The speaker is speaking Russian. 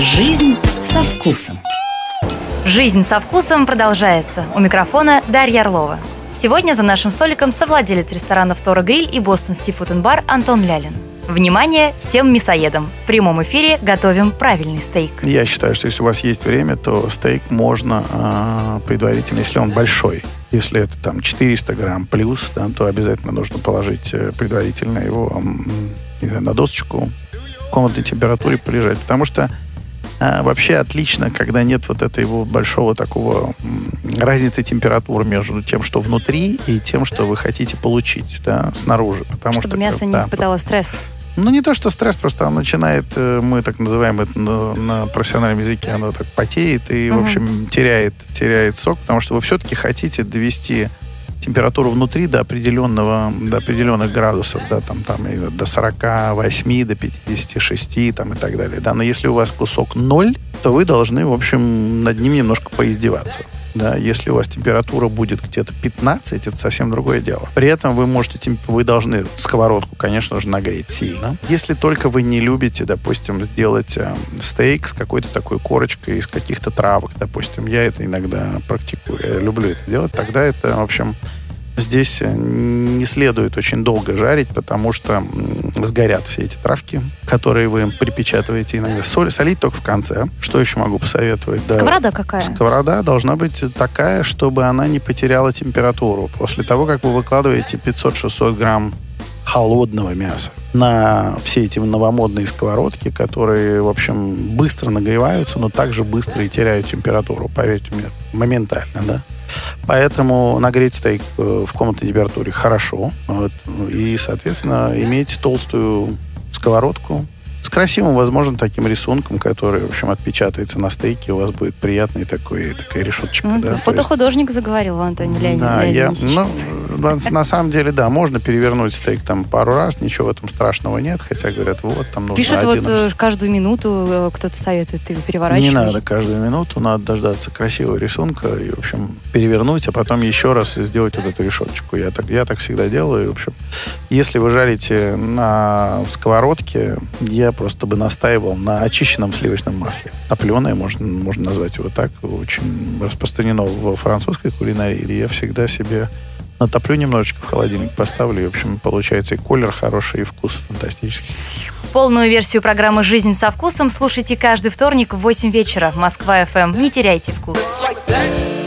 Жизнь со вкусом. Жизнь со вкусом продолжается. У микрофона Дарья Орлова. Сегодня за нашим столиком совладелец ресторанов Тора Гриль и Бостон Сифуд Бар Антон Лялин. Внимание всем мясоедам! В прямом эфире готовим правильный стейк. Я считаю, что если у вас есть время, то стейк можно э, предварительно, если он большой, если это там 400 грамм плюс, да, то обязательно нужно положить э, предварительно его не знаю, на досочку в комнатной температуре полежать. Потому что а, вообще отлично, когда нет вот этого большого такого разницы температуры между тем, что внутри, и тем, что вы хотите получить да, снаружи. Потому Чтобы что, мясо не да, испытало стресс. Ну, не то, что стресс, просто он начинает, э, мы так называем это на, на профессиональном языке, оно так потеет и, угу. в общем, теряет, теряет сок, потому что вы все-таки хотите довести температуру внутри до определенного, до определенных градусов, да, там, там, до 48, до 56, там, и так далее, да, но если у вас кусок 0, то вы должны, в общем, над ним немножко поиздеваться. Да, если у вас температура будет где-то 15, это совсем другое дело. При этом вы можете, вы должны сковородку, конечно же, нагреть сильно. Если только вы не любите, допустим, сделать э, стейк с какой-то такой корочкой из каких-то травок, допустим, я это иногда практикую, я люблю это делать, тогда это, в общем, Здесь э, не следует очень долго жарить, потому что сгорят все эти травки, которые вы припечатываете иногда. Соль, солить только в конце. Что еще могу посоветовать? Сковорода да. какая? Сковорода должна быть такая, чтобы она не потеряла температуру. После того, как вы выкладываете 500-600 грамм холодного мяса на все эти новомодные сковородки, которые, в общем, быстро нагреваются, но также быстро и теряют температуру, поверьте мне, моментально, да. Поэтому нагреть стейк э, в комнатной температуре хорошо. Вот, и, соответственно, иметь толстую сковородку, с красивым, возможно, таким рисунком, который, в общем, отпечатается на стейке, у вас будет приятный такой, такая решеточка. Ну, да, фотохудожник есть... заговорил в Антоне Леонид, да, я, ну, на самом деле, да, можно перевернуть стейк там пару раз, ничего в этом страшного нет, хотя говорят, вот, там нужно Пишут один вот раз. Э, каждую минуту э, кто-то советует, его переворачиваешь. Не надо каждую минуту, надо дождаться красивого рисунка и, в общем, перевернуть, а потом еще раз сделать вот эту решеточку. Я так, я так всегда делаю, в общем. Если вы жарите на сковородке, я просто бы настаивал на очищенном сливочном масле. Топленое, можно, можно назвать его так, очень распространено в французской кулинарии. Я всегда себе натоплю немножечко в холодильник, поставлю, и, в общем, получается и колер хороший, и вкус фантастический. Полную версию программы «Жизнь со вкусом» слушайте каждый вторник в 8 вечера. Москва-ФМ. Не теряйте вкус. Like